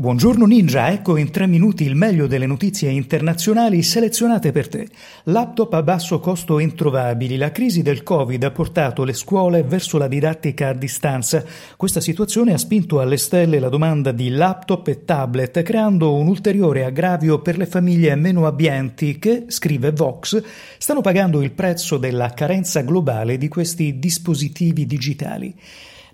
Buongiorno Ninja, ecco in tre minuti il meglio delle notizie internazionali selezionate per te. Laptop a basso costo introvabili. La crisi del Covid ha portato le scuole verso la didattica a distanza. Questa situazione ha spinto alle stelle la domanda di laptop e tablet, creando un ulteriore aggravio per le famiglie meno abbienti che, scrive Vox, stanno pagando il prezzo della carenza globale di questi dispositivi digitali.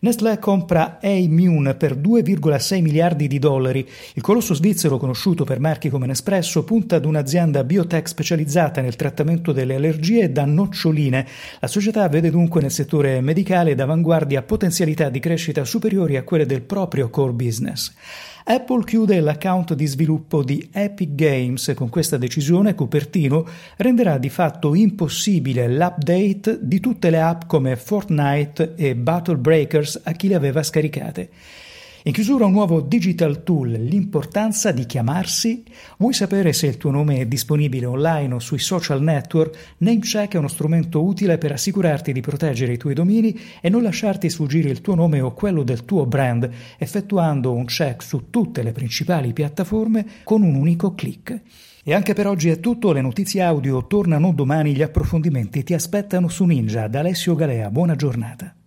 Nestlé compra Aimune per 2,6 miliardi di dollari. Il colosso svizzero, conosciuto per marchi come Nespresso, punta ad un'azienda biotech specializzata nel trattamento delle allergie da noccioline. La società vede dunque nel settore medicale d'avanguardia potenzialità di crescita superiori a quelle del proprio core business. Apple chiude l'account di sviluppo di Epic Games. Con questa decisione Cupertino renderà di fatto impossibile l'update di tutte le app come Fortnite e Battle Breakers a chi le aveva scaricate. In chiusura un nuovo digital tool, l'importanza di chiamarsi. Vuoi sapere se il tuo nome è disponibile online o sui social network? Namecheck è uno strumento utile per assicurarti di proteggere i tuoi domini e non lasciarti sfuggire il tuo nome o quello del tuo brand, effettuando un check su tutte le principali piattaforme con un unico clic. E anche per oggi è tutto, le notizie audio tornano domani, gli approfondimenti ti aspettano su Ninja. Da Alessio Galea, buona giornata.